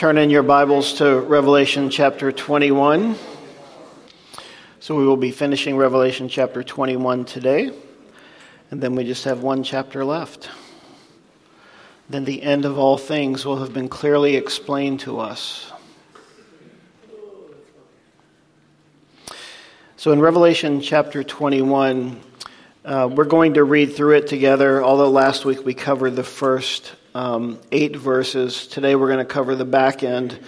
Turn in your Bibles to Revelation chapter 21. So we will be finishing Revelation chapter 21 today, and then we just have one chapter left. Then the end of all things will have been clearly explained to us. So in Revelation chapter 21, uh, we're going to read through it together, although last week we covered the first um, eight verses. Today we're going to cover the back end,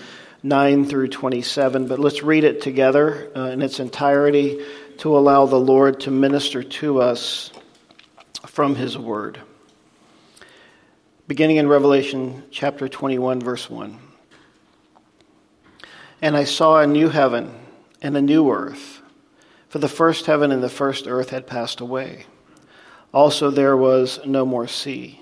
9 through 27. But let's read it together uh, in its entirety to allow the Lord to minister to us from His Word. Beginning in Revelation chapter 21, verse 1. And I saw a new heaven and a new earth, for the first heaven and the first earth had passed away. Also, there was no more sea.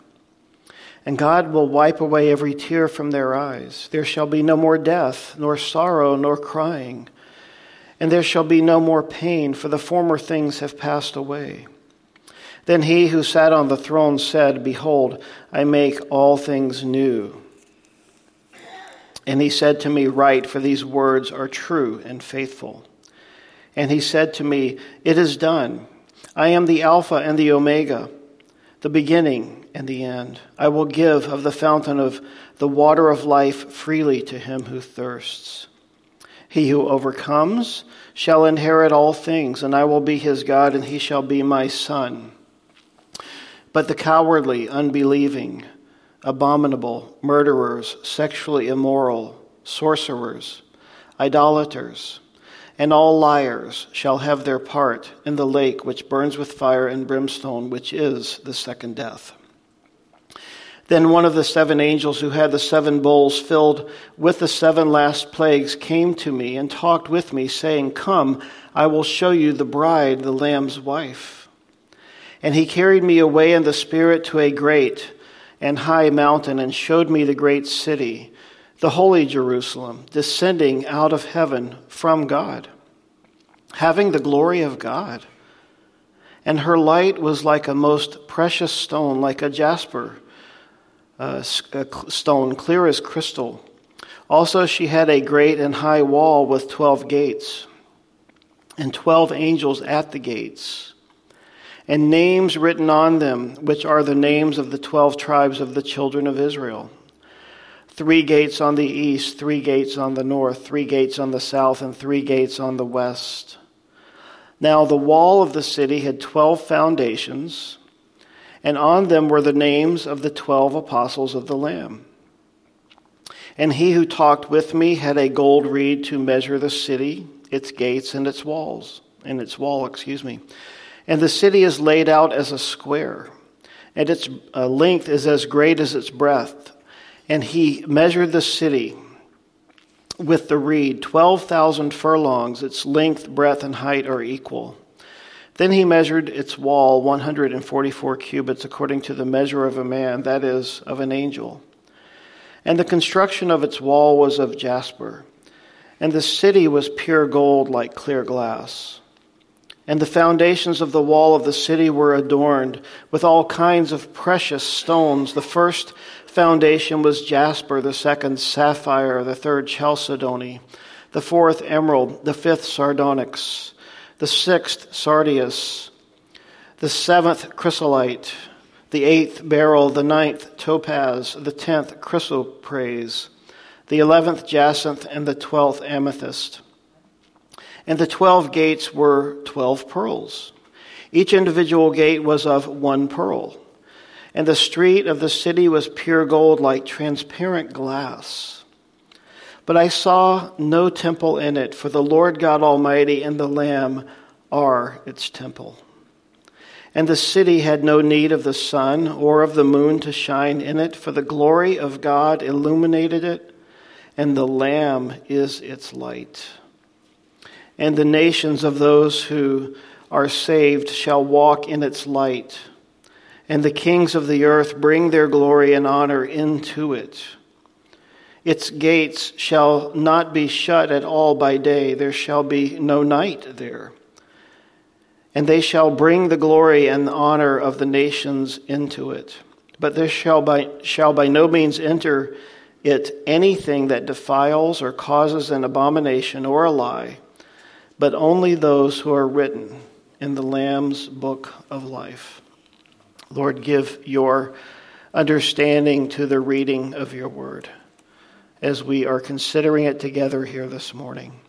and God will wipe away every tear from their eyes. There shall be no more death, nor sorrow, nor crying. And there shall be no more pain, for the former things have passed away. Then he who sat on the throne said, Behold, I make all things new. And he said to me, Write, for these words are true and faithful. And he said to me, It is done. I am the Alpha and the Omega, the beginning and the end. I will give of the fountain of the water of life freely to him who thirsts. He who overcomes shall inherit all things, and I will be his God, and he shall be my son. But the cowardly, unbelieving, abominable, murderers, sexually immoral, sorcerers, idolaters, and all liars shall have their part in the lake which burns with fire and brimstone, which is the second death. Then one of the seven angels who had the seven bowls filled with the seven last plagues came to me and talked with me, saying, Come, I will show you the bride, the Lamb's wife. And he carried me away in the Spirit to a great and high mountain and showed me the great city, the holy Jerusalem, descending out of heaven from God, having the glory of God. And her light was like a most precious stone, like a jasper uh, stone, clear as crystal. Also, she had a great and high wall with twelve gates, and twelve angels at the gates, and names written on them, which are the names of the twelve tribes of the children of Israel. Three gates on the east, three gates on the north, three gates on the south, and three gates on the west. Now, the wall of the city had twelve foundations and on them were the names of the twelve apostles of the Lamb. And he who talked with me had a gold reed to measure the city, its gates, and its walls, and its wall, excuse me. And the city is laid out as a square, and its uh, length is as great as its breadth. And he measured the city with the reed, 12,000 furlongs. Its length, breadth, and height are equal. Then he measured its wall 144 cubits according to the measure of a man, that is, of an angel. And the construction of its wall was of jasper, and the city was pure gold like clear glass. And the foundations of the wall of the city were adorned with all kinds of precious stones. The first foundation was jasper, the second sapphire, the third chalcedony, the fourth emerald, the fifth sardonyx the sixth sardius, the seventh chrysolite, the eighth beryl, the ninth topaz, the tenth chrysoprase, the eleventh jacinth, and the twelfth amethyst. And the twelve gates were twelve pearls. Each individual gate was of one pearl. And the street of the city was pure gold like transparent glass. But I saw no temple in it, for the Lord God Almighty and the Lamb are its temple. And the city had no need of the sun or of the moon to shine in it, for the glory of God illuminated it, and the Lamb is its light. and the nations of those who are saved shall walk in its light. And the kings of the earth bring their glory and honor into it. Its gates shall not be shut at all by day, there shall be no night there. And they shall bring the glory and the honor of the nations into it. But there shall by, shall by no means enter it anything that defiles or causes an abomination or a lie, but only those who are written in the Lamb's book of life. Lord, give your understanding to the reading of your word as we are considering it together here this morning.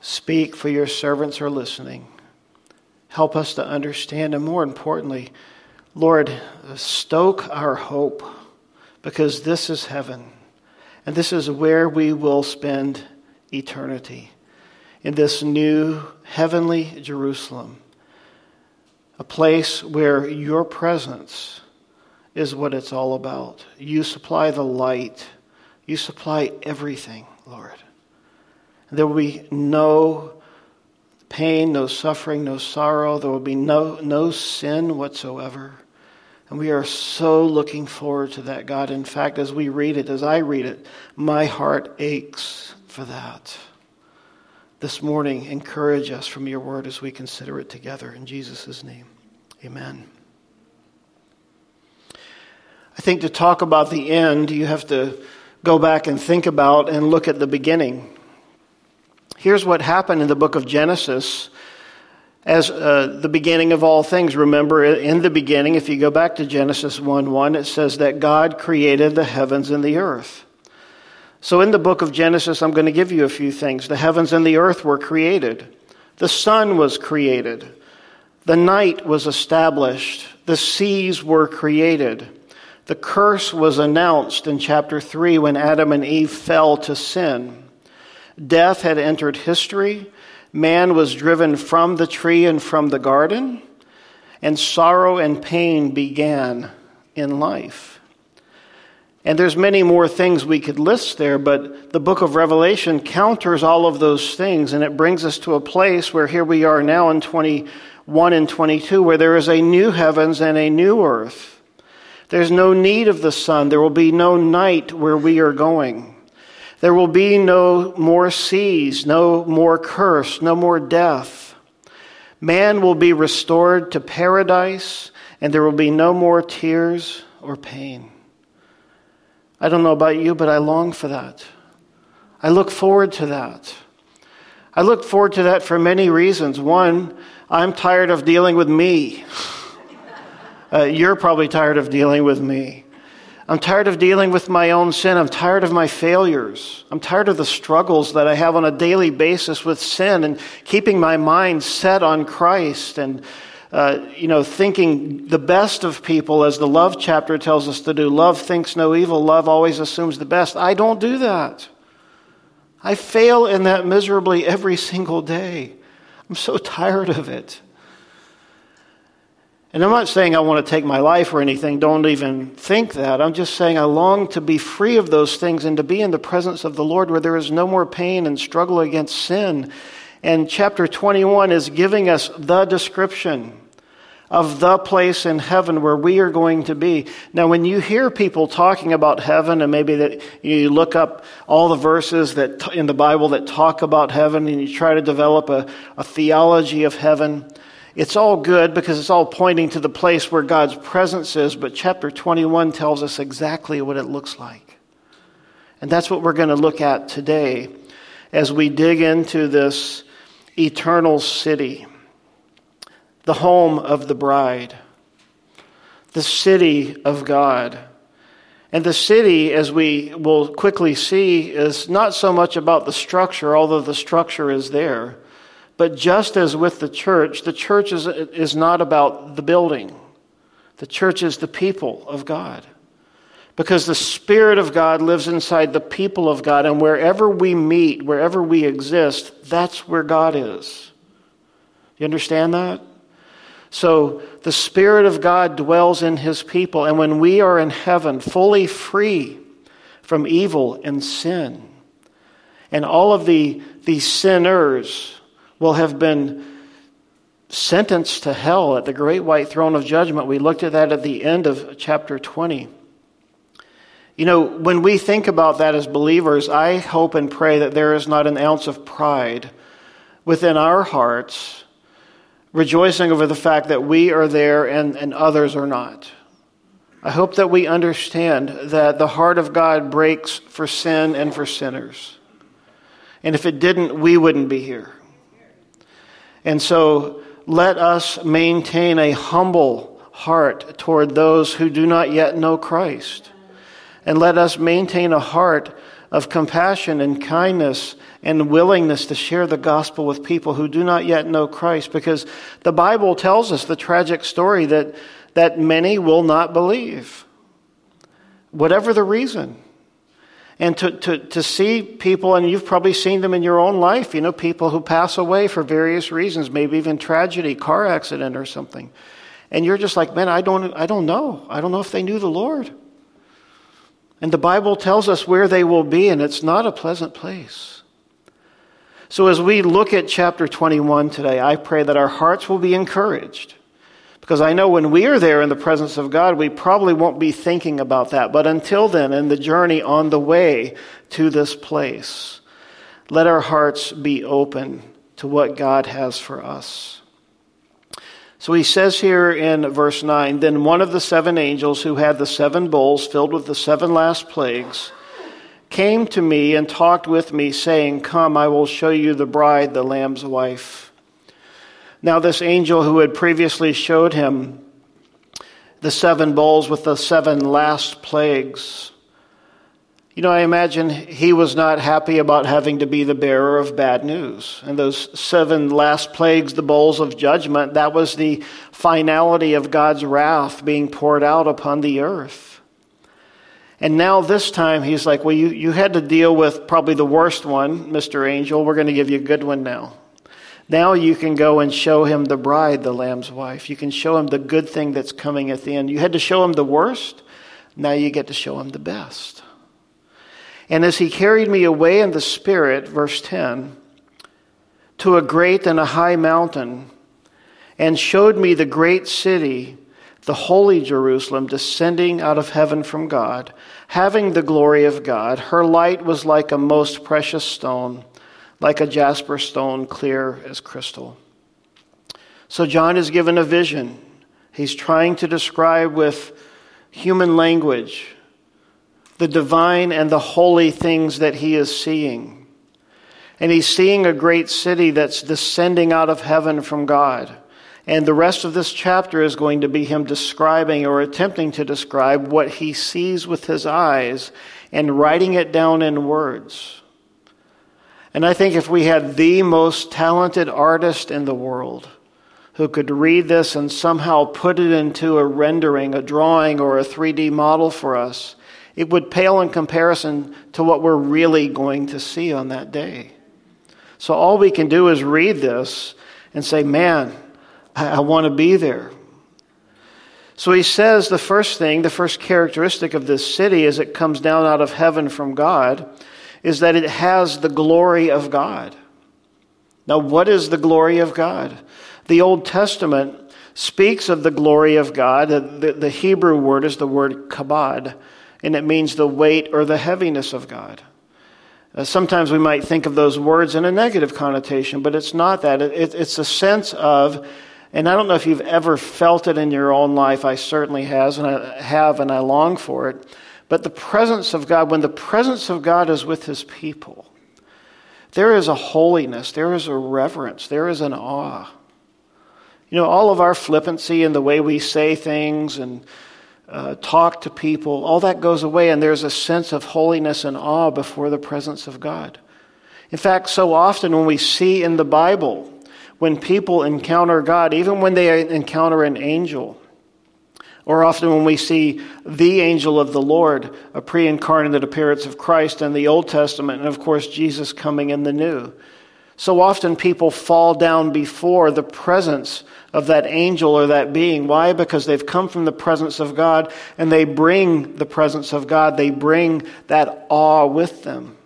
Speak, for your servants are listening. Help us to understand, and more importantly, Lord, stoke our hope because this is heaven, and this is where we will spend eternity in this new heavenly Jerusalem, a place where your presence is what it's all about. You supply the light you supply everything, Lord. There will be no pain, no suffering, no sorrow. There will be no, no sin whatsoever. And we are so looking forward to that, God. In fact, as we read it, as I read it, my heart aches for that. This morning, encourage us from your word as we consider it together. In Jesus' name, amen. I think to talk about the end, you have to go back and think about and look at the beginning. Here's what happened in the book of Genesis as uh, the beginning of all things. Remember, in the beginning, if you go back to Genesis 1 1, it says that God created the heavens and the earth. So, in the book of Genesis, I'm going to give you a few things. The heavens and the earth were created, the sun was created, the night was established, the seas were created. The curse was announced in chapter 3 when Adam and Eve fell to sin. Death had entered history. Man was driven from the tree and from the garden. And sorrow and pain began in life. And there's many more things we could list there, but the book of Revelation counters all of those things and it brings us to a place where here we are now in 21 and 22 where there is a new heavens and a new earth there's no need of the sun. There will be no night where we are going. There will be no more seas, no more curse, no more death. Man will be restored to paradise, and there will be no more tears or pain. I don't know about you, but I long for that. I look forward to that. I look forward to that for many reasons. One, I'm tired of dealing with me. Uh, you're probably tired of dealing with me. I'm tired of dealing with my own sin. I'm tired of my failures. I'm tired of the struggles that I have on a daily basis with sin and keeping my mind set on Christ and, uh, you know, thinking the best of people as the love chapter tells us to do. Love thinks no evil. Love always assumes the best. I don't do that. I fail in that miserably every single day. I'm so tired of it. And I'm not saying I want to take my life or anything. Don't even think that. I'm just saying I long to be free of those things and to be in the presence of the Lord where there is no more pain and struggle against sin. And chapter 21 is giving us the description of the place in heaven where we are going to be. Now, when you hear people talking about heaven, and maybe that you look up all the verses that in the Bible that talk about heaven, and you try to develop a, a theology of heaven, it's all good because it's all pointing to the place where God's presence is, but chapter 21 tells us exactly what it looks like. And that's what we're going to look at today as we dig into this eternal city, the home of the bride, the city of God. And the city, as we will quickly see, is not so much about the structure, although the structure is there. But just as with the church, the church is, is not about the building, the church is the people of God. Because the Spirit of God lives inside the people of God, and wherever we meet, wherever we exist, that's where God is. You understand that? So the Spirit of God dwells in His people, and when we are in heaven, fully free from evil and sin, and all of the, the sinners, will have been sentenced to hell at the great white throne of judgment. We looked at that at the end of chapter 20. You know, when we think about that as believers, I hope and pray that there is not an ounce of pride within our hearts, rejoicing over the fact that we are there and, and others are not. I hope that we understand that the heart of God breaks for sin and for sinners. And if it didn't, we wouldn't be here. And so let us maintain a humble heart toward those who do not yet know Christ. And let us maintain a heart of compassion and kindness and willingness to share the gospel with people who do not yet know Christ because the Bible tells us the tragic story that, that many will not believe, whatever the reason. And to, to, to see people, and you've probably seen them in your own life, you know, people who pass away for various reasons, maybe even tragedy, car accident or something. And you're just like, man, I don't, I don't know. I don't know if they knew the Lord. And the Bible tells us where they will be, and it's not a pleasant place. So as we look at chapter 21 today, I pray that our hearts will be encouraged because I know when we are there in the presence of God, we probably won't be thinking about that. But until then, in the journey on the way to this place, let our hearts be open to what God has for us. So he says here in verse 9 Then one of the seven angels who had the seven bowls filled with the seven last plagues came to me and talked with me, saying, Come, I will show you the bride, the Lamb's wife. Now, this angel who had previously showed him the seven bowls with the seven last plagues, you know, I imagine he was not happy about having to be the bearer of bad news. And those seven last plagues, the bowls of judgment, that was the finality of God's wrath being poured out upon the earth. And now, this time, he's like, Well, you, you had to deal with probably the worst one, Mr. Angel. We're going to give you a good one now. Now you can go and show him the bride, the Lamb's wife. You can show him the good thing that's coming at the end. You had to show him the worst. Now you get to show him the best. And as he carried me away in the Spirit, verse 10, to a great and a high mountain, and showed me the great city, the holy Jerusalem, descending out of heaven from God, having the glory of God. Her light was like a most precious stone like a jasper stone, clear as crystal. So John is given a vision. He's trying to describe with human language the divine and the holy things that he is seeing. And he's seeing a great city that's descending out of heaven from God. And the rest of this chapter is going to be him describing or attempting to describe what he sees with his eyes and writing it down in words. And I think if we had the most talented artist in the world who could read this and somehow put it into a rendering, a drawing, or a 3D model for us, it would pale in comparison to what we're really going to see on that day. So all we can do is read this and say, man, I, I want to be there. So he says the first thing, the first characteristic of this city as it comes down out of heaven from God is that it has the glory of God. Now, what is the glory of God? The Old Testament speaks of the glory of God. The, the, Hebrew word is the word kabod, and it means the weight or the heaviness of God. Uh, sometimes we might think of those words in a negative connotation, but it's not that. It, it, it's a sense of, and I don't know if you've ever felt it in your own life. I certainly has, and I have, and I long for it but the presence of God, when the presence of God is with his people, there is a holiness, there is a reverence, there is an awe. You know, all of our flippancy and the way we say things and uh, talk to people, all that goes away, and there's a sense of holiness and awe before the presence of God. In fact, so often when we see in the Bible, when people encounter God, even when they encounter an angel, or often when we see the angel of the Lord, a pre incarnate appearance of Christ in the Old Testament, and of course Jesus coming in the New. So often people fall down before the presence of that angel or that being. Why? Because they've come from the presence of God and they bring the presence of God. They bring that awe with them.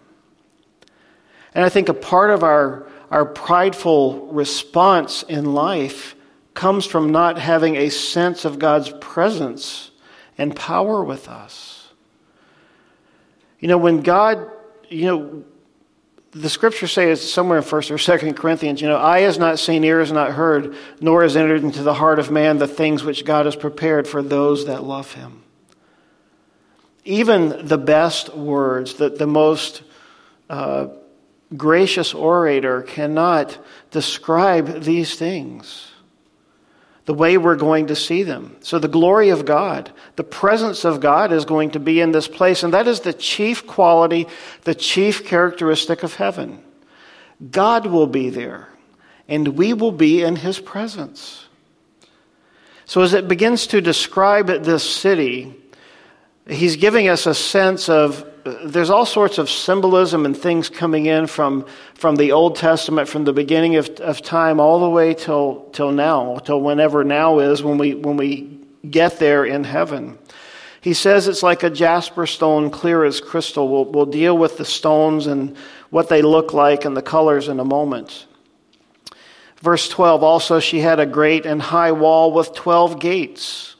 And I think a part of our, our prideful response in life comes from not having a sense of God's presence and power with us. You know, when God, you know, the scripture says somewhere in First or Second Corinthians, you know, eye has not seen, ear has not heard, nor has entered into the heart of man the things which God has prepared for those that love Him. Even the best words, the, the most uh, gracious orator cannot describe these things the way we're going to see them. So, the glory of God, the presence of God is going to be in this place, and that is the chief quality, the chief characteristic of heaven. God will be there, and we will be in his presence. So, as it begins to describe this city, he's giving us a sense of there's all sorts of symbolism and things coming in from, from the Old Testament, from the beginning of, of time all the way till, till now, till whenever now is when we, when we get there in heaven. He says it's like a jasper stone, clear as crystal. We'll, we'll deal with the stones and what they look like and the colors in a moment. Verse 12 also, she had a great and high wall with 12 gates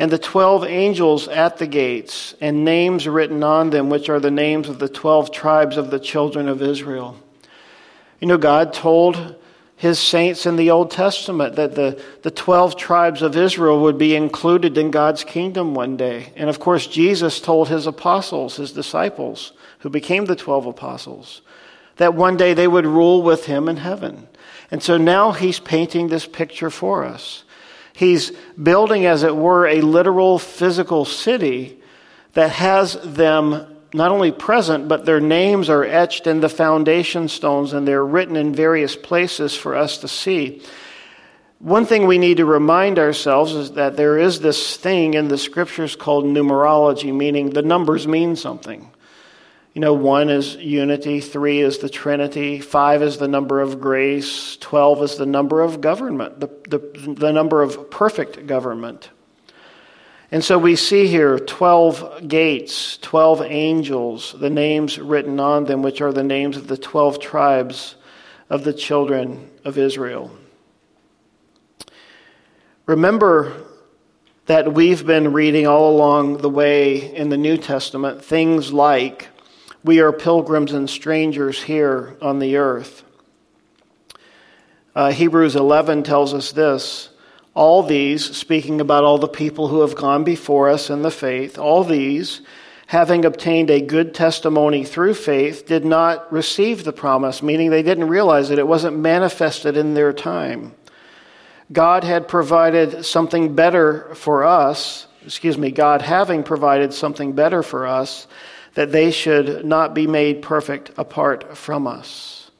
and the twelve angels at the gates, and names written on them, which are the names of the twelve tribes of the children of Israel. You know, God told his saints in the Old Testament that the, the 12 tribes of Israel would be included in God's kingdom one day. And of course, Jesus told his apostles, his disciples, who became the 12 apostles, that one day they would rule with him in heaven. And so now he's painting this picture for us. He's building, as it were, a literal physical city that has them not only present, but their names are etched in the foundation stones and they're written in various places for us to see. One thing we need to remind ourselves is that there is this thing in the scriptures called numerology, meaning the numbers mean something. You know, one is unity, three is the Trinity, five is the number of grace, 12 is the number of government, the, the, the number of perfect government. And so we see here 12 gates, 12 angels, the names written on them, which are the names of the 12 tribes of the children of Israel. Remember that we've been reading all along the way in the New Testament things like we are pilgrims and strangers here on the earth. Uh, Hebrews 11 tells us this all these, speaking about all the people who have gone before us in the faith, all these, having obtained a good testimony through faith, did not receive the promise, meaning they didn't realize it. It wasn't manifested in their time. God had provided something better for us, excuse me, God having provided something better for us that they should not be made perfect apart from us.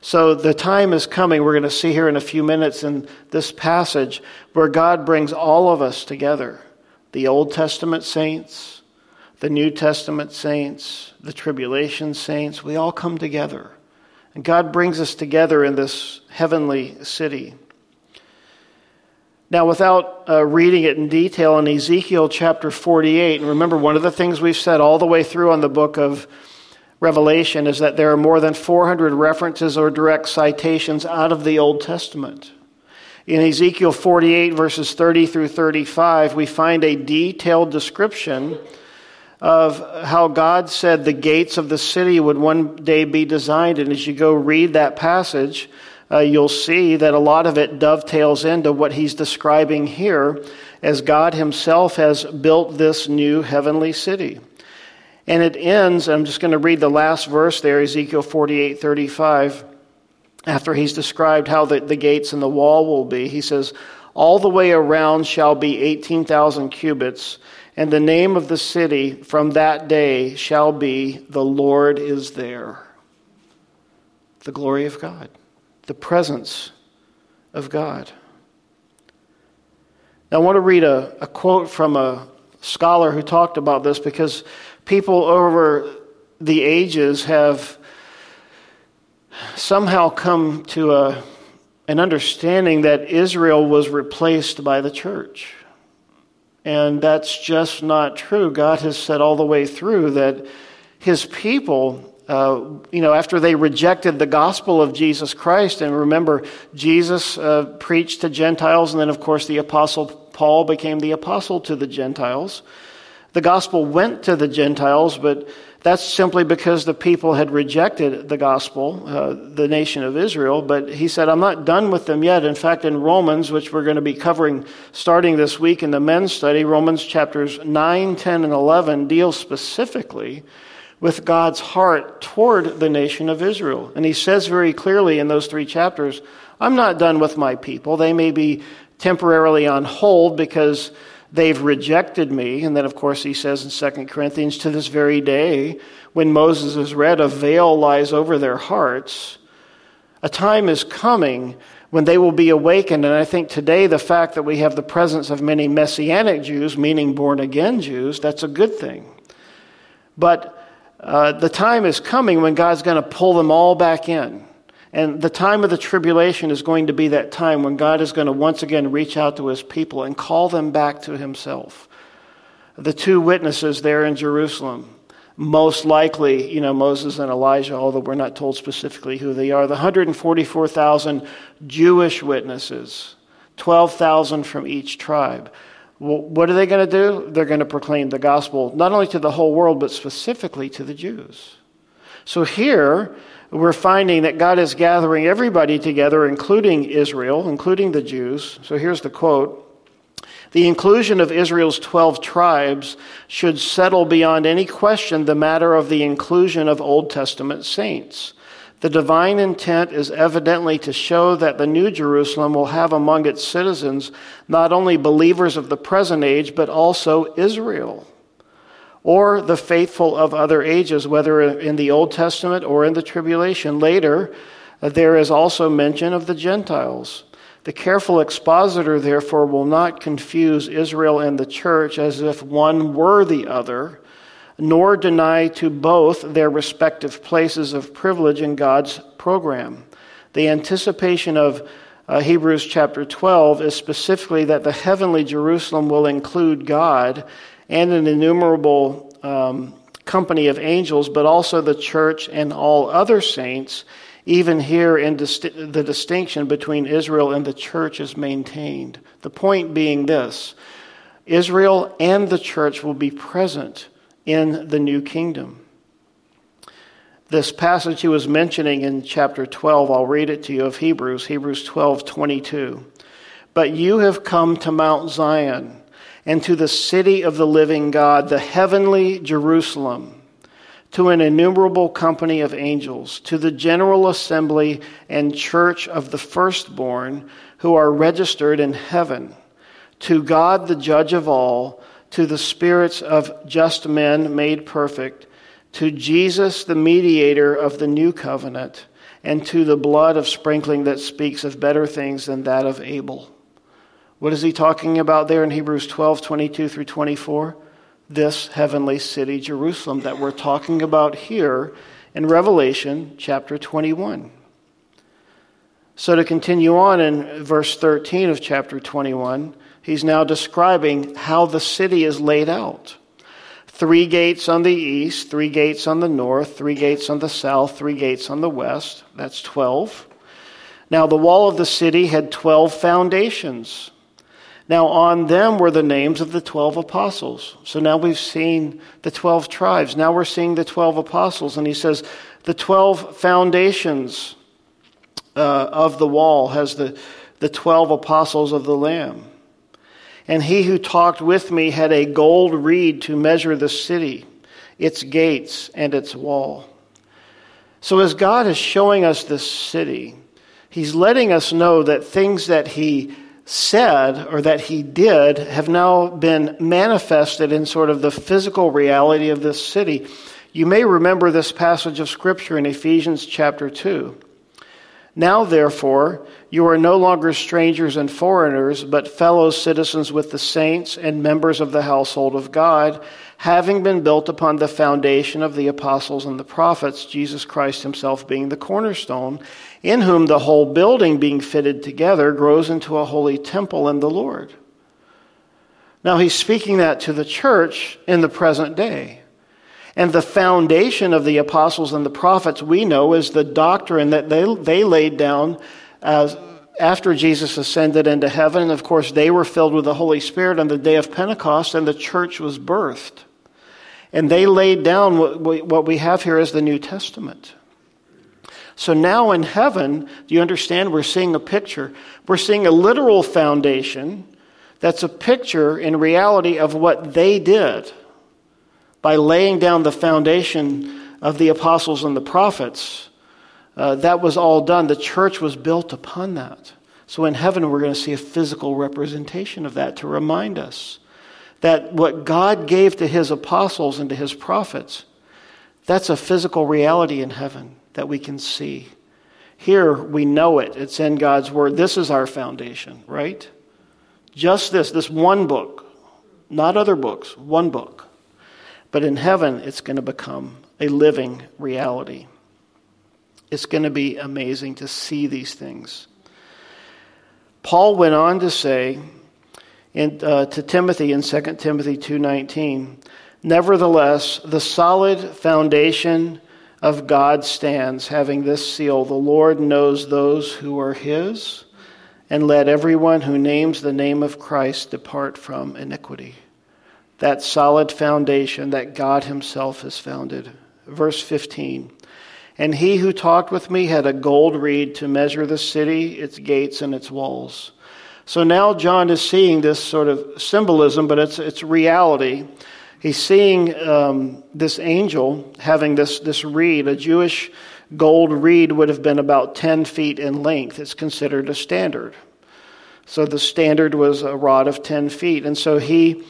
So the time is coming, we're going to see here in a few minutes in this passage, where God brings all of us together the Old Testament saints, the New Testament saints, the tribulation saints. We all come together. And God brings us together in this heavenly city. Now, without uh, reading it in detail, in Ezekiel chapter 48, and remember, one of the things we've said all the way through on the book of Revelation is that there are more than 400 references or direct citations out of the Old Testament. In Ezekiel 48, verses 30 through 35, we find a detailed description of how God said the gates of the city would one day be designed. And as you go read that passage, uh, you'll see that a lot of it dovetails into what he's describing here as God himself has built this new heavenly city. And it ends, I'm just going to read the last verse there, Ezekiel 48 35. After he's described how the, the gates and the wall will be, he says, All the way around shall be 18,000 cubits, and the name of the city from that day shall be, The Lord is there. The glory of God the presence of God. Now, I want to read a, a quote from a scholar who talked about this because people over the ages have somehow come to a, an understanding that Israel was replaced by the church. And that's just not true. God has said all the way through that his people uh, you know, after they rejected the gospel of Jesus Christ, and remember, Jesus uh, preached to Gentiles, and then, of course, the apostle Paul became the apostle to the Gentiles. The gospel went to the Gentiles, but that's simply because the people had rejected the gospel, uh, the nation of Israel. But he said, I'm not done with them yet. In fact, in Romans, which we're going to be covering starting this week in the men's study, Romans chapters 9, 10, and 11 deal specifically with God's heart toward the nation of Israel. And he says very clearly in those three chapters, I'm not done with my people. They may be temporarily on hold because They've rejected me. And then, of course, he says in 2 Corinthians, to this very day, when Moses is read, a veil lies over their hearts. A time is coming when they will be awakened. And I think today, the fact that we have the presence of many Messianic Jews, meaning born again Jews, that's a good thing. But uh, the time is coming when God's going to pull them all back in. And the time of the tribulation is going to be that time when God is going to once again reach out to his people and call them back to himself. The two witnesses there in Jerusalem, most likely, you know, Moses and Elijah, although we're not told specifically who they are, the 144,000 Jewish witnesses, 12,000 from each tribe. What are they going to do? They're going to proclaim the gospel not only to the whole world, but specifically to the Jews. So here, we're finding that God is gathering everybody together, including Israel, including the Jews. So here's the quote The inclusion of Israel's 12 tribes should settle beyond any question the matter of the inclusion of Old Testament saints. The divine intent is evidently to show that the New Jerusalem will have among its citizens not only believers of the present age, but also Israel or the faithful of other ages, whether in the Old Testament or in the tribulation. Later, there is also mention of the Gentiles. The careful expositor, therefore, will not confuse Israel and the church as if one were the other, nor deny to both their respective places of privilege in God's program. The anticipation of uh, Hebrews chapter 12 is specifically that the heavenly Jerusalem will include God and an innumerable um, company of angels, but also the church and all other saints. Even here, in disti- the distinction between Israel and the church is maintained. The point being this Israel and the church will be present in the new kingdom. This passage he was mentioning in chapter 12, I'll read it to you of Hebrews, Hebrews 12 22. But you have come to Mount Zion and to the city of the living God, the heavenly Jerusalem, to an innumerable company of angels, to the general assembly and church of the firstborn who are registered in heaven, to God the judge of all, to the spirits of just men made perfect, to Jesus the mediator of the new covenant, and to the blood of sprinkling that speaks of better things than that of Abel. What is he talking about there in Hebrews 12 22 through 24? This heavenly city, Jerusalem, that we're talking about here in Revelation chapter 21. So, to continue on in verse 13 of chapter 21, he's now describing how the city is laid out. Three gates on the east, three gates on the north, three gates on the south, three gates on the west. That's 12. Now, the wall of the city had 12 foundations. Now, on them were the names of the 12 apostles. So now we've seen the 12 tribes. Now we're seeing the 12 apostles. And he says, the 12 foundations uh, of the wall has the, the 12 apostles of the Lamb. And he who talked with me had a gold reed to measure the city, its gates, and its wall. So as God is showing us this city, he's letting us know that things that he said or that he did have now been manifested in sort of the physical reality of this city. You may remember this passage of Scripture in Ephesians chapter 2. Now, therefore, you are no longer strangers and foreigners, but fellow citizens with the saints and members of the household of God, having been built upon the foundation of the apostles and the prophets, Jesus Christ himself being the cornerstone, in whom the whole building being fitted together grows into a holy temple in the Lord. Now, he's speaking that to the church in the present day. And the foundation of the apostles and the prophets we know is the doctrine that they, they laid down as, after Jesus ascended into heaven. And of course, they were filled with the Holy Spirit on the day of Pentecost, and the church was birthed. And they laid down what we, what we have here as the New Testament. So now in heaven, do you understand? We're seeing a picture. We're seeing a literal foundation that's a picture in reality of what they did by laying down the foundation of the apostles and the prophets. Uh, that was all done. The church was built upon that. So in heaven, we're going to see a physical representation of that to remind us that what God gave to his apostles and to his prophets, that's a physical reality in heaven that we can see. Here we know it. It's in God's Word. This is our foundation, right? Just this, this one book, not other books, one book. But in heaven, it's going to become a living reality. It's going to be amazing to see these things. Paul went on to say in, uh, to Timothy in 2 Timothy 2:19, "Nevertheless, the solid foundation of God stands, having this seal The Lord knows those who are his, and let everyone who names the name of Christ depart from iniquity. That solid foundation that God himself has founded. Verse 15. And he who talked with me had a gold reed to measure the city, its gates, and its walls. So now John is seeing this sort of symbolism, but it's, it's reality he's seeing um, this angel having this, this reed. A Jewish gold reed would have been about 10 feet in length. It's considered a standard. So the standard was a rod of 10 feet. And so he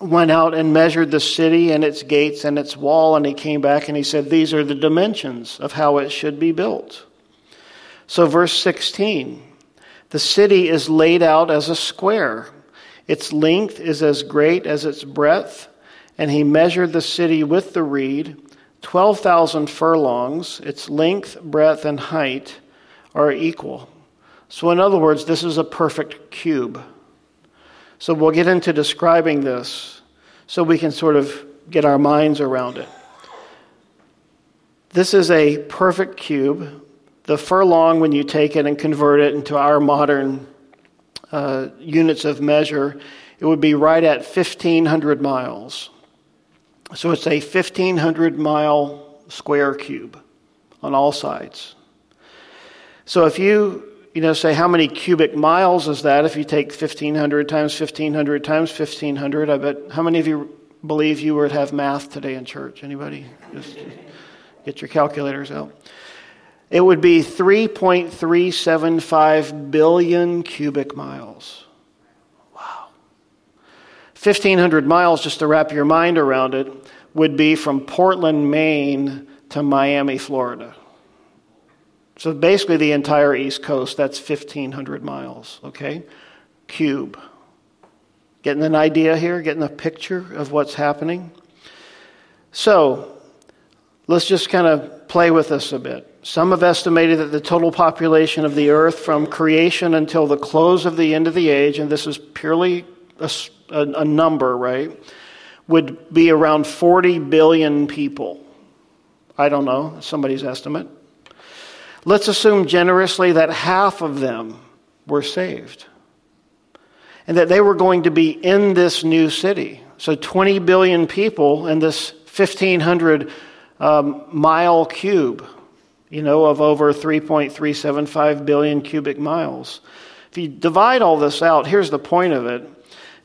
went out and measured the city and its gates and its wall, and he came back and he said, These are the dimensions of how it should be built. So, verse 16 the city is laid out as a square. Its length is as great as its breadth, and he measured the city with the reed, 12,000 furlongs. Its length, breadth, and height are equal. So, in other words, this is a perfect cube. So, we'll get into describing this so we can sort of get our minds around it. This is a perfect cube. The furlong, when you take it and convert it into our modern uh, units of measure, it would be right at 1,500 miles. So it's a 1,500 mile square cube on all sides. So if you you know say how many cubic miles is that? If you take 1500 times 1500 times 1500 i bet how many of you believe you would have math today in church? Anybody? Just get your calculators out. It would be 3.375 billion cubic miles. Wow. 1,500 miles, just to wrap your mind around it, would be from Portland, Maine to Miami, Florida. So basically, the entire East Coast, that's 1,500 miles, okay? Cube. Getting an idea here? Getting a picture of what's happening? So, let's just kind of play with this a bit. Some have estimated that the total population of the earth from creation until the close of the end of the age, and this is purely a a, a number, right, would be around 40 billion people. I don't know, somebody's estimate. Let's assume generously that half of them were saved and that they were going to be in this new city. So 20 billion people in this 1,500 um, mile cube, you know, of over 3.375 billion cubic miles. If you divide all this out, here's the point of it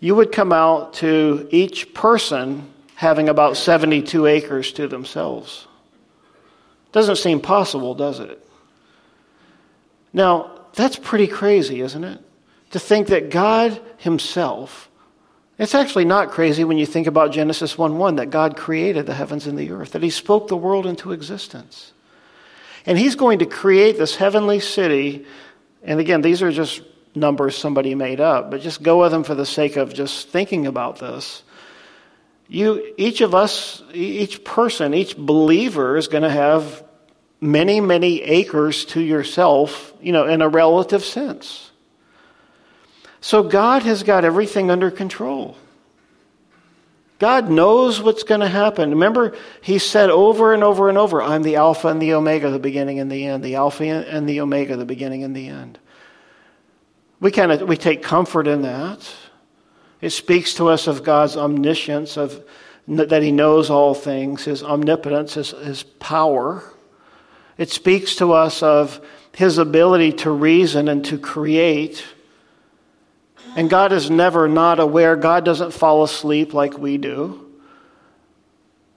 you would come out to each person having about 72 acres to themselves. Doesn't seem possible, does it? Now, that's pretty crazy, isn't it? To think that God Himself, it's actually not crazy when you think about Genesis 1 1, that God created the heavens and the earth, that He spoke the world into existence. And He's going to create this heavenly city. And again, these are just numbers somebody made up, but just go with them for the sake of just thinking about this. You, each of us, each person, each believer is going to have many, many acres to yourself, you know, in a relative sense. So God has got everything under control. God knows what's going to happen. Remember, He said over and over and over, I'm the Alpha and the Omega, the beginning and the end. The Alpha and the Omega, the beginning and the end. We kind of we take comfort in that. It speaks to us of God's omniscience, of that He knows all things, His omnipotence, His, his power. It speaks to us of His ability to reason and to create. And God is never not aware. God doesn't fall asleep like we do.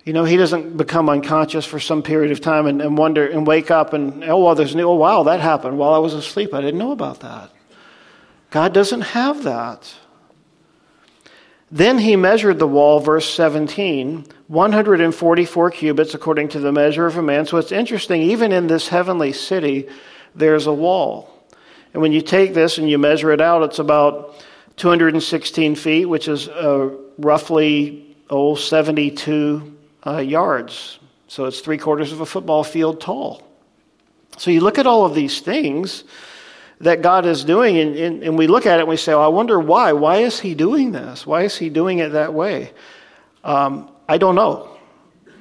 You know, he doesn't become unconscious for some period of time and, and wonder and wake up and, oh, well, there's new, oh, wow, that happened while I was asleep. I didn't know about that. God doesn't have that. Then he measured the wall, verse 17, 144 cubits according to the measure of a man. So it's interesting, even in this heavenly city, there's a wall. And when you take this and you measure it out, it's about 216 feet, which is uh, roughly, oh, 72 uh, yards. So it's three quarters of a football field tall. So you look at all of these things that God is doing, and, and, and, we look at it and we say, oh, I wonder why. Why is He doing this? Why is He doing it that way? Um, I don't know.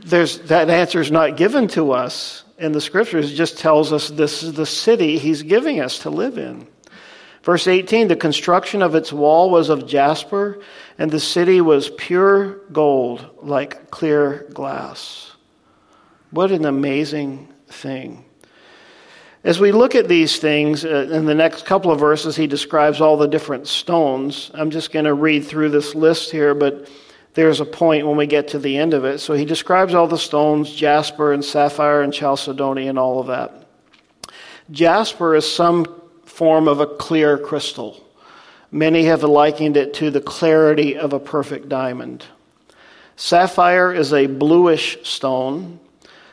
There's, that answer is not given to us in the scriptures. It just tells us this is the city He's giving us to live in. Verse 18 the construction of its wall was of jasper, and the city was pure gold like clear glass. What an amazing thing. As we look at these things, uh, in the next couple of verses, he describes all the different stones. I'm just going to read through this list here, but there's a point when we get to the end of it. So he describes all the stones jasper and sapphire and chalcedony and all of that. Jasper is some form of a clear crystal. Many have likened it to the clarity of a perfect diamond. Sapphire is a bluish stone.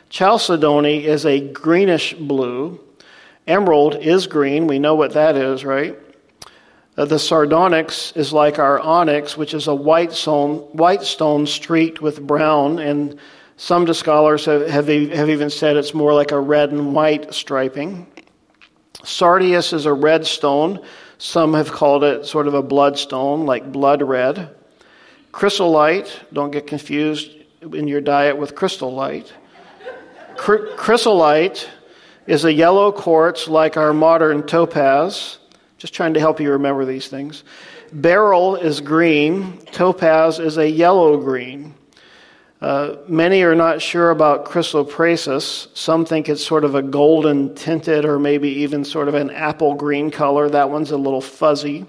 Chalcedony is a greenish blue. Emerald is green. We know what that is, right? Uh, the sardonyx is like our onyx, which is a white stone, white stone streaked with brown, and some scholars have, have, have even said it's more like a red and white striping. Sardius is a red stone. Some have called it sort of a bloodstone, like blood red. Chrysolite, don't get confused in your diet with crystal light. Chrysolite is a yellow quartz like our modern topaz. Just trying to help you remember these things. Beryl is green, topaz is a yellow green. Uh, many are not sure about chrysoprasus. Some think it's sort of a golden tinted or maybe even sort of an apple green color. That one's a little fuzzy.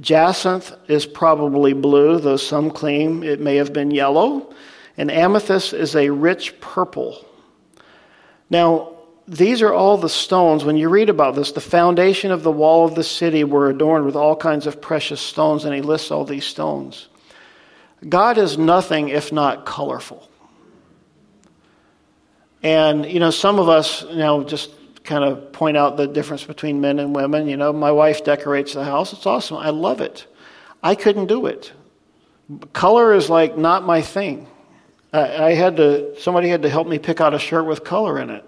Jacinth is probably blue, though some claim it may have been yellow. And amethyst is a rich purple. Now, these are all the stones. When you read about this, the foundation of the wall of the city were adorned with all kinds of precious stones, and he lists all these stones. God is nothing if not colorful. And, you know, some of us, you know, just kind of point out the difference between men and women. You know, my wife decorates the house. It's awesome. I love it. I couldn't do it. Color is like not my thing. I, I had to, somebody had to help me pick out a shirt with color in it.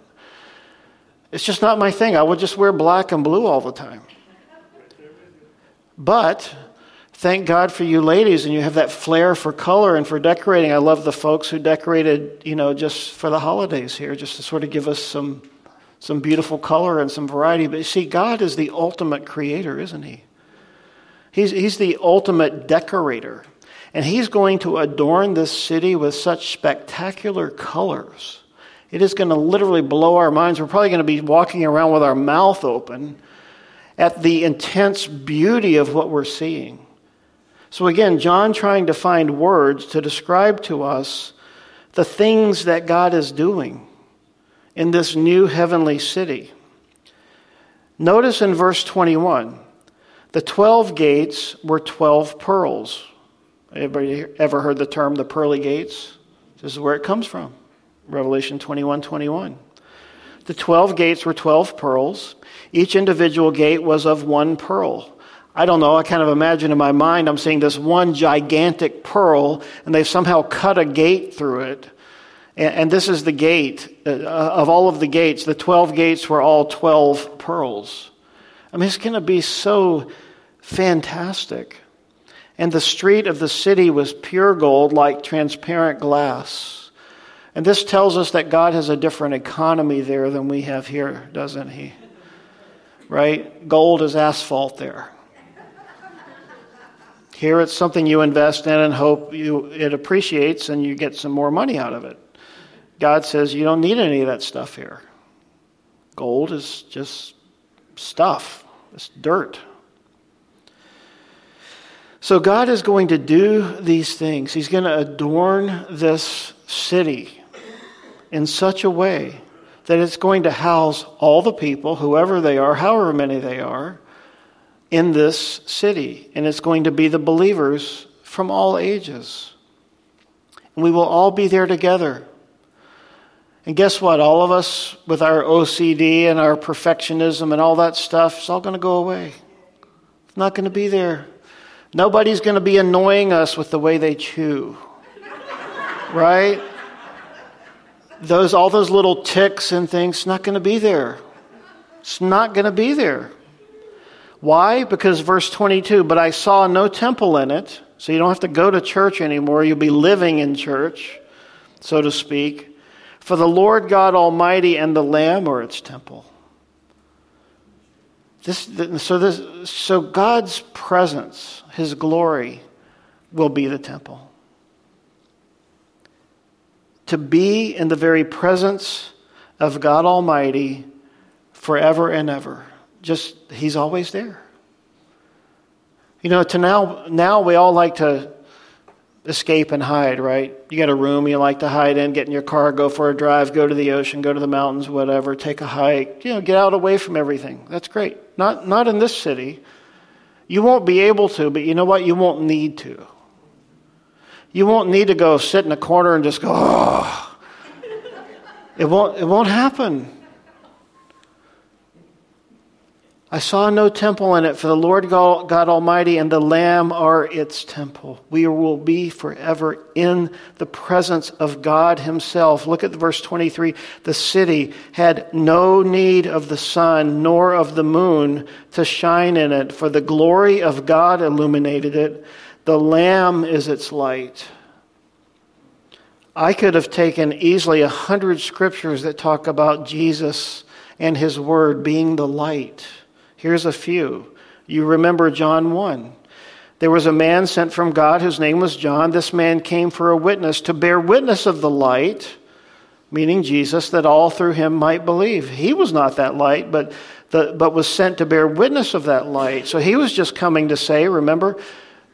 It's just not my thing. I would just wear black and blue all the time. But thank God for you ladies, and you have that flair for color and for decorating. I love the folks who decorated, you know, just for the holidays here, just to sort of give us some, some beautiful color and some variety. But see, God is the ultimate creator, isn't He? He's, he's the ultimate decorator. And He's going to adorn this city with such spectacular colors it is going to literally blow our minds. We're probably going to be walking around with our mouth open at the intense beauty of what we're seeing. So, again, John trying to find words to describe to us the things that God is doing in this new heavenly city. Notice in verse 21 the 12 gates were 12 pearls. Anybody ever heard the term the pearly gates? This is where it comes from. Revelation 21 21. The 12 gates were 12 pearls. Each individual gate was of one pearl. I don't know, I kind of imagine in my mind I'm seeing this one gigantic pearl, and they've somehow cut a gate through it. And, this is the gate. Uh, of all of the gates, the 12 gates were all 12 pearls. I mean, it's going to be so fantastic. and the street of the city was pure gold like transparent glass. And this tells us that God has a different economy there than we have here, doesn't he? Right? Gold is asphalt there. Here it's something you invest in and hope you, it appreciates and you get some more money out of it. God says you don't need any of that stuff here. Gold is just stuff, it's dirt. So God is going to do these things. He's going to adorn this city in such a way that it's going to house all the people, whoever they are, however many they are, in this city. And it's going to be the believers from all ages. And we will all be there together. And guess what? All of us, with our OCD and our perfectionism and all that stuff, it's all going to go away. It's not going to be there. Nobody's going to be annoying us with the way they chew. right? Those all those little tics and things not going to be there. It's not going to be there. Why? Because verse 22, but I saw no temple in it. So you don't have to go to church anymore. You'll be living in church, so to speak. For the Lord God Almighty and the Lamb are its temple. This, so, this, so God's presence, His glory, will be the temple. To be in the very presence of God Almighty forever and ever. Just, He's always there. You know, to now, now we all like to escape and hide, right? You got a room you like to hide in, get in your car, go for a drive, go to the ocean, go to the mountains, whatever, take a hike, you know, get out away from everything. That's great. Not, not in this city. You won't be able to, but you know what? You won't need to. You won't need to go sit in a corner and just go, oh. It won't, it won't happen. I saw no temple in it, for the Lord God Almighty and the Lamb are its temple. We will be forever in the presence of God Himself. Look at verse 23. The city had no need of the sun nor of the moon to shine in it, for the glory of God illuminated it. The Lamb is its light. I could have taken easily a hundred scriptures that talk about Jesus and His Word being the light. Here's a few. You remember John 1. There was a man sent from God whose name was John. This man came for a witness to bear witness of the light, meaning Jesus, that all through him might believe. He was not that light, but, the, but was sent to bear witness of that light. So he was just coming to say, remember,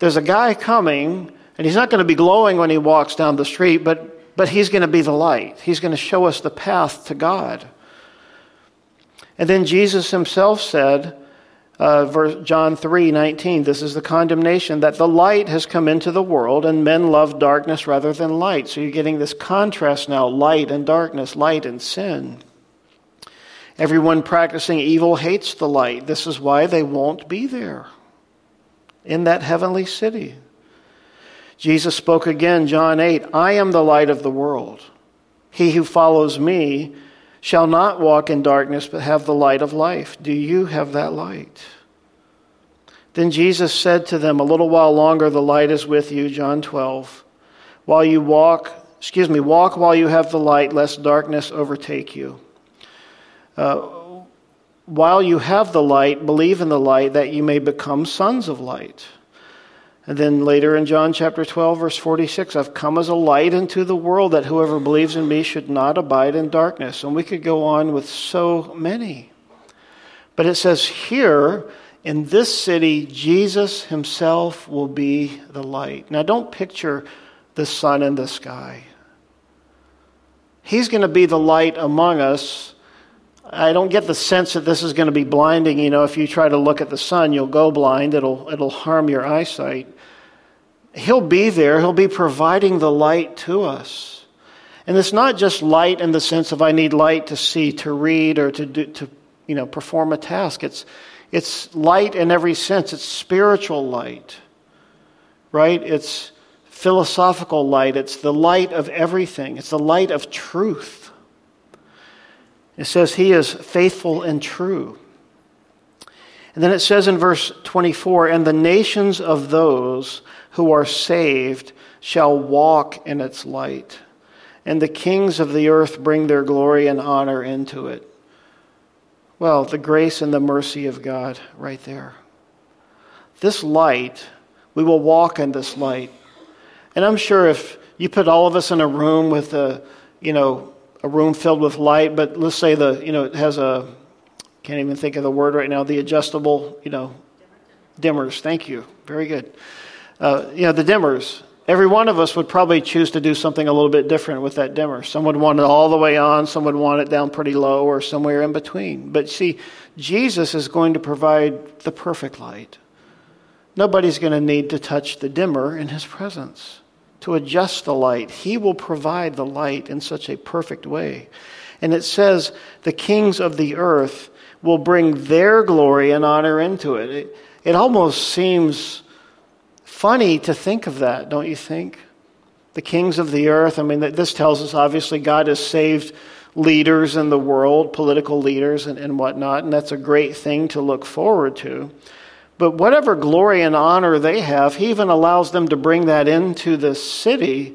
there's a guy coming, and he's not going to be glowing when he walks down the street, but, but he's going to be the light. He's going to show us the path to God. And then Jesus himself said, uh, verse, John 3 19, this is the condemnation that the light has come into the world and men love darkness rather than light. So you're getting this contrast now light and darkness, light and sin. Everyone practicing evil hates the light. This is why they won't be there in that heavenly city. Jesus spoke again, John 8 I am the light of the world. He who follows me shall not walk in darkness, but have the light of life. Do you have that light? Then Jesus said to them, A little while longer the light is with you, John 12. While you walk, excuse me, walk while you have the light, lest darkness overtake you. Uh, while you have the light, believe in the light that you may become sons of light. And then later in John chapter 12, verse 46, I've come as a light into the world that whoever believes in me should not abide in darkness. And we could go on with so many. But it says here, in this city, Jesus himself will be the light. Now, don't picture the sun in the sky. He's going to be the light among us. I don't get the sense that this is going to be blinding. You know, if you try to look at the sun, you'll go blind. It'll, it'll harm your eyesight. He'll be there. He'll be providing the light to us. And it's not just light in the sense of I need light to see, to read, or to, do, to you know, perform a task. It's, it's light in every sense. It's spiritual light, right? It's philosophical light. It's the light of everything. It's the light of truth. It says he is faithful and true. And then it says in verse 24, and the nations of those who are saved shall walk in its light, and the kings of the earth bring their glory and honor into it. Well, the grace and the mercy of God right there. This light, we will walk in this light. And I'm sure if you put all of us in a room with a, you know, a room filled with light, but let's say the, you know, it has a, can't even think of the word right now, the adjustable, you know, dimmers. Thank you. Very good. Uh, you know, the dimmers. Every one of us would probably choose to do something a little bit different with that dimmer. Some would want it all the way on, some would want it down pretty low, or somewhere in between. But see, Jesus is going to provide the perfect light. Nobody's going to need to touch the dimmer in his presence to adjust the light. He will provide the light in such a perfect way. And it says, the kings of the earth will bring their glory and honor into it. It, it almost seems funny to think of that, don't you think? The kings of the earth, I mean, this tells us obviously God has saved leaders in the world, political leaders and, and whatnot, and that's a great thing to look forward to. But whatever glory and honor they have, he even allows them to bring that into the city.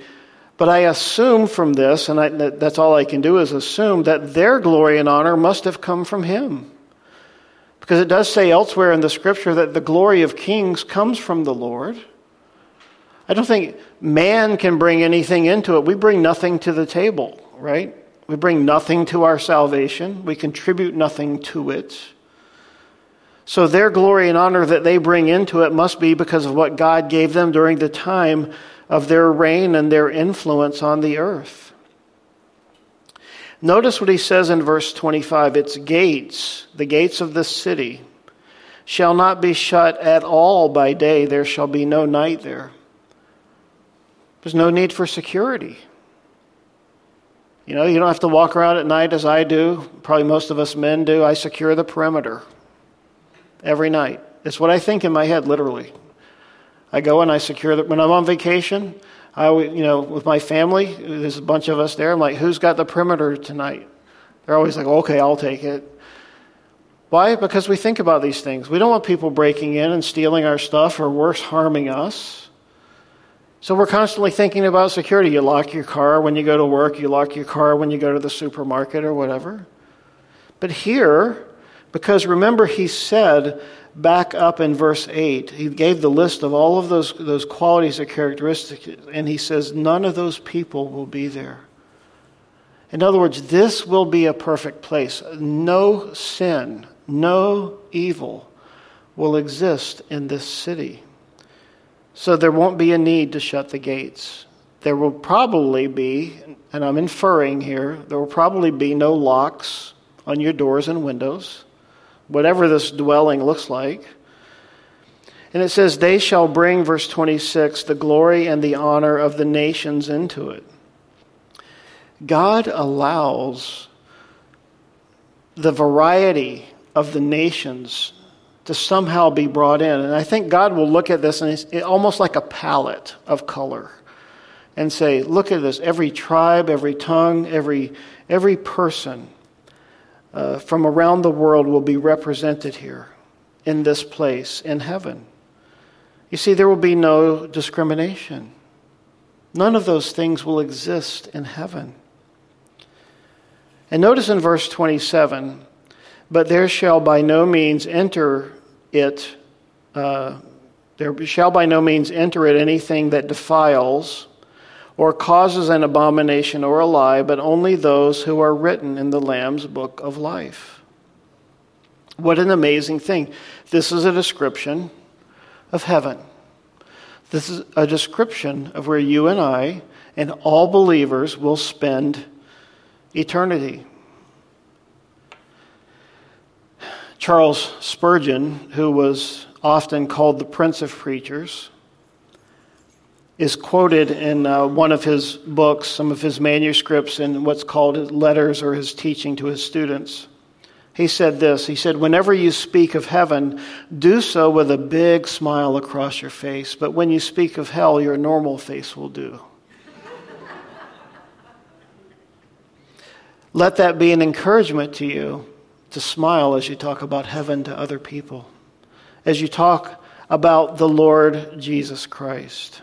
But I assume from this, and I, that's all I can do is assume, that their glory and honor must have come from him. Because it does say elsewhere in the scripture that the glory of kings comes from the Lord. I don't think man can bring anything into it. We bring nothing to the table, right? We bring nothing to our salvation, we contribute nothing to it. So their glory and honor that they bring into it must be because of what God gave them during the time of their reign and their influence on the earth. Notice what he says in verse 25 its gates, the gates of this city, shall not be shut at all by day, there shall be no night there. There's no need for security. You know, you don't have to walk around at night as I do, probably most of us men do. I secure the perimeter every night. It's what I think in my head, literally. I go and I secure that when I'm on vacation, I, you know, with my family, there's a bunch of us there. I'm like, who's got the perimeter tonight? They're always like, okay, I'll take it. Why? Because we think about these things. We don't want people breaking in and stealing our stuff or worse, harming us. So we're constantly thinking about security. You lock your car when you go to work, you lock your car when you go to the supermarket or whatever. But here, because remember, he said back up in verse 8, he gave the list of all of those, those qualities or characteristics, and he says, none of those people will be there. In other words, this will be a perfect place. No sin, no evil will exist in this city. So there won't be a need to shut the gates. There will probably be, and I'm inferring here, there will probably be no locks on your doors and windows whatever this dwelling looks like. And it says, They shall bring, verse 26, the glory and the honor of the nations into it. God allows the variety of the nations to somehow be brought in. And I think God will look at this and it's almost like a palette of color and say, Look at this. Every tribe, every tongue, every, every person uh, from around the world will be represented here in this place in heaven. You see, there will be no discrimination. None of those things will exist in heaven. And notice in verse 27 but there shall by no means enter it, uh, there shall by no means enter it anything that defiles or causes an abomination or a lie, but only those who are written in the Lamb's book of life. What an amazing thing. This is a description of heaven. This is a description of where you and I and all believers will spend eternity. Charles Spurgeon, who was often called the Prince of Preachers, is quoted in uh, one of his books, some of his manuscripts, in what's called his letters or his teaching to his students. He said this He said, Whenever you speak of heaven, do so with a big smile across your face, but when you speak of hell, your normal face will do. Let that be an encouragement to you to smile as you talk about heaven to other people. as you talk about the Lord Jesus Christ.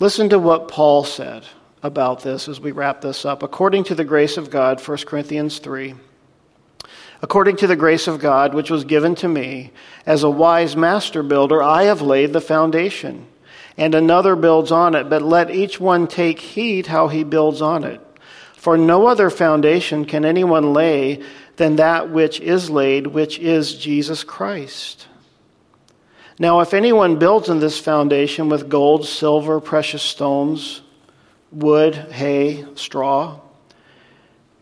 Listen to what Paul said about this as we wrap this up. According to the grace of God, 1 Corinthians 3, according to the grace of God which was given to me, as a wise master builder, I have laid the foundation, and another builds on it, but let each one take heed how he builds on it. For no other foundation can anyone lay than that which is laid, which is Jesus Christ. Now, if anyone builds on this foundation with gold, silver, precious stones, wood, hay, straw,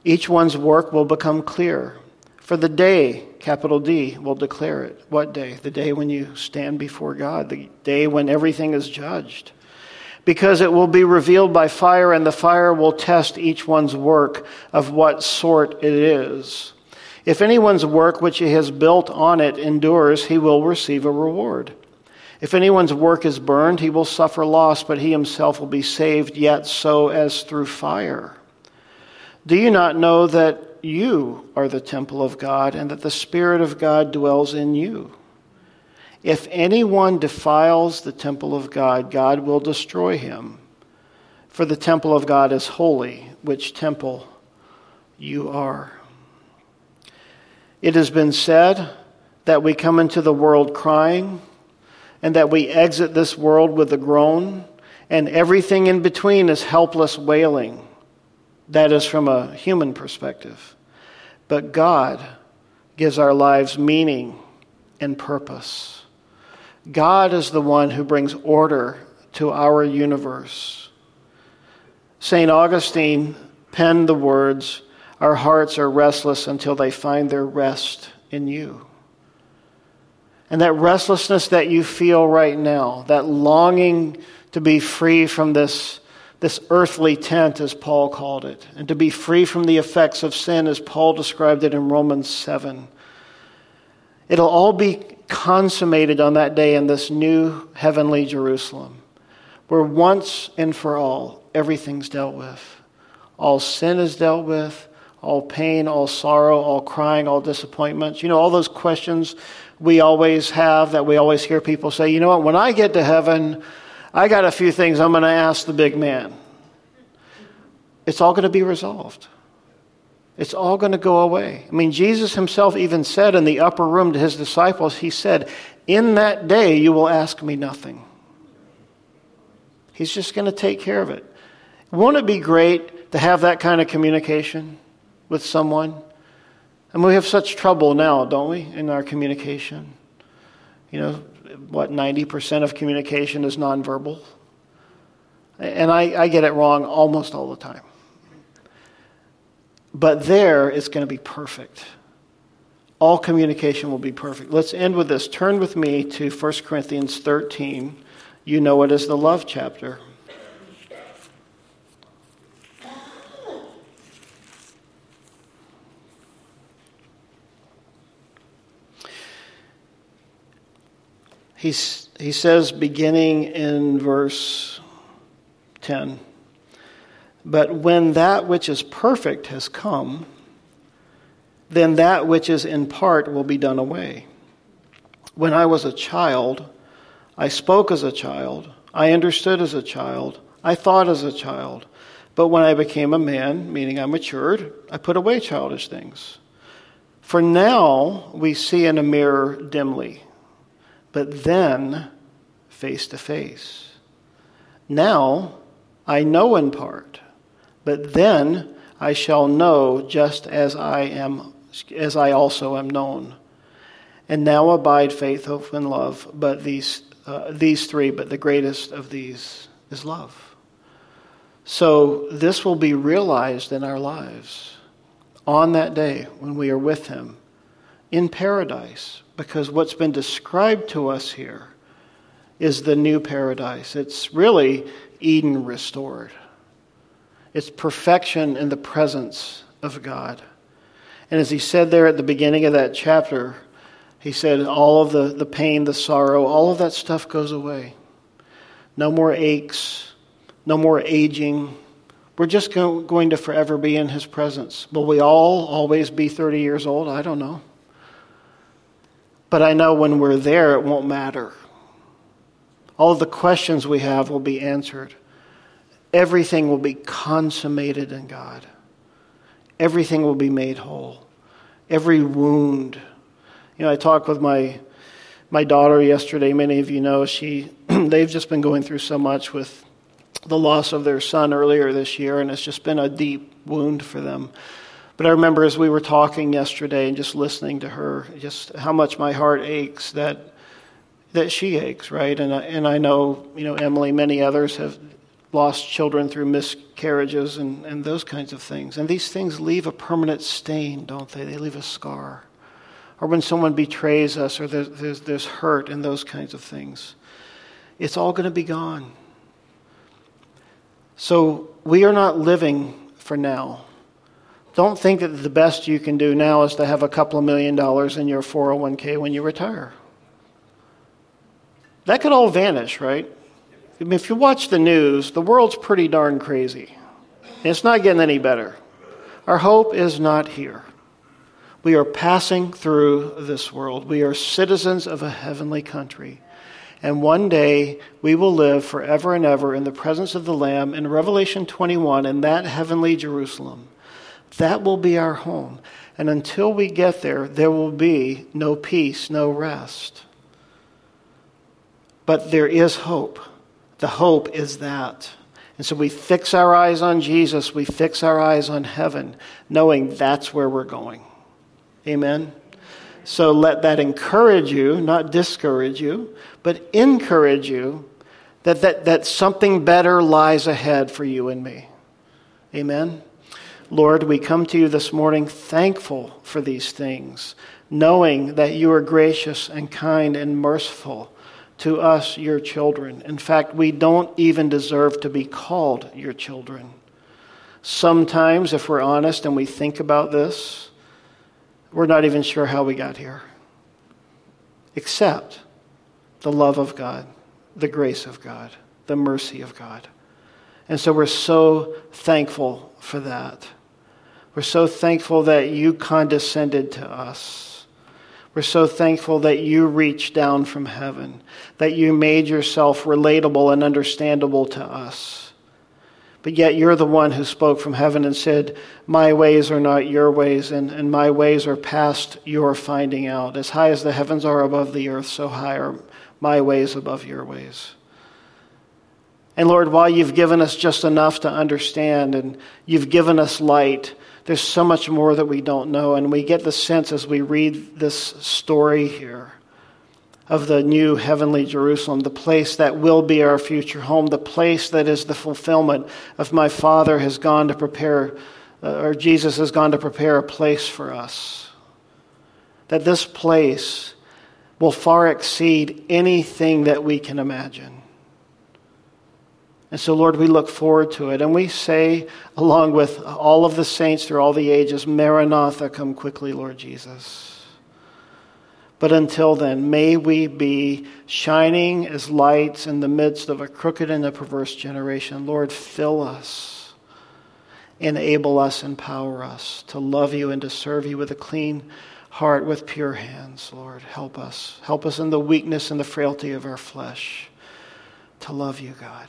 each one's work will become clear. For the day, capital D, will declare it. What day? The day when you stand before God, the day when everything is judged. Because it will be revealed by fire, and the fire will test each one's work of what sort it is. If anyone's work which he has built on it endures, he will receive a reward. If anyone's work is burned, he will suffer loss, but he himself will be saved, yet so as through fire. Do you not know that you are the temple of God and that the Spirit of God dwells in you? If anyone defiles the temple of God, God will destroy him. For the temple of God is holy, which temple you are. It has been said that we come into the world crying and that we exit this world with a groan, and everything in between is helpless wailing. That is from a human perspective. But God gives our lives meaning and purpose. God is the one who brings order to our universe. St. Augustine penned the words, Our hearts are restless until they find their rest in you. And that restlessness that you feel right now, that longing to be free from this, this earthly tent, as Paul called it, and to be free from the effects of sin, as Paul described it in Romans 7. It'll all be consummated on that day in this new heavenly Jerusalem, where once and for all, everything's dealt with. All sin is dealt with, all pain, all sorrow, all crying, all disappointments. You know, all those questions we always have that we always hear people say, you know what, when I get to heaven, I got a few things I'm going to ask the big man. It's all going to be resolved. It's all going to go away. I mean, Jesus himself even said in the upper room to his disciples, He said, In that day you will ask me nothing. He's just going to take care of it. Won't it be great to have that kind of communication with someone? And we have such trouble now, don't we, in our communication? You know, what, 90% of communication is nonverbal? And I, I get it wrong almost all the time. But there, it's going to be perfect. All communication will be perfect. Let's end with this. Turn with me to 1 Corinthians 13. You know it as the love chapter. He, he says, beginning in verse 10, But when that which is perfect has come, then that which is in part will be done away. When I was a child, I spoke as a child, I understood as a child, I thought as a child. But when I became a man, meaning I matured, I put away childish things. For now we see in a mirror dimly but then face to face. Now I know in part, but then I shall know just as I am as I also am known. And now abide faith, hope, and love, but these uh, these three, but the greatest of these is love. So this will be realized in our lives on that day when we are with Him in paradise because what's been described to us here is the new paradise. It's really Eden restored, it's perfection in the presence of God. And as he said there at the beginning of that chapter, he said, all of the, the pain, the sorrow, all of that stuff goes away. No more aches, no more aging. We're just go, going to forever be in his presence. Will we all always be 30 years old? I don't know. But I know when we're there, it won't matter. All the questions we have will be answered. Everything will be consummated in God. Everything will be made whole. Every wound. You know, I talked with my my daughter yesterday. Many of you know she they've just been going through so much with the loss of their son earlier this year, and it's just been a deep wound for them. But I remember as we were talking yesterday and just listening to her, just how much my heart aches that that she aches, right? And I, and I know, you know, Emily, many others have lost children through miscarriages and, and those kinds of things. And these things leave a permanent stain, don't they? They leave a scar. Or when someone betrays us, or there's, there's, there's hurt and those kinds of things. It's all going to be gone. So we are not living for now. Don't think that the best you can do now is to have a couple of million dollars in your 401k when you retire. That could all vanish, right? I mean, if you watch the news, the world's pretty darn crazy. It's not getting any better. Our hope is not here. We are passing through this world. We are citizens of a heavenly country. And one day we will live forever and ever in the presence of the Lamb in Revelation 21 in that heavenly Jerusalem. That will be our home. And until we get there, there will be no peace, no rest. But there is hope. The hope is that. And so we fix our eyes on Jesus, we fix our eyes on heaven, knowing that's where we're going. Amen. So let that encourage you, not discourage you, but encourage you that, that, that something better lies ahead for you and me. Amen. Lord, we come to you this morning thankful for these things, knowing that you are gracious and kind and merciful to us, your children. In fact, we don't even deserve to be called your children. Sometimes, if we're honest and we think about this, we're not even sure how we got here. Except the love of God, the grace of God, the mercy of God. And so we're so thankful for that. We're so thankful that you condescended to us. We're so thankful that you reached down from heaven, that you made yourself relatable and understandable to us. But yet you're the one who spoke from heaven and said, My ways are not your ways, and, and my ways are past your finding out. As high as the heavens are above the earth, so high are my ways above your ways. And Lord, while you've given us just enough to understand and you've given us light, there's so much more that we don't know. And we get the sense as we read this story here of the new heavenly Jerusalem, the place that will be our future home, the place that is the fulfillment of my Father has gone to prepare, uh, or Jesus has gone to prepare a place for us. That this place will far exceed anything that we can imagine. And so, Lord, we look forward to it. And we say, along with all of the saints through all the ages, Maranatha, come quickly, Lord Jesus. But until then, may we be shining as lights in the midst of a crooked and a perverse generation. Lord, fill us, enable us, empower us to love you and to serve you with a clean heart, with pure hands. Lord, help us. Help us in the weakness and the frailty of our flesh to love you, God.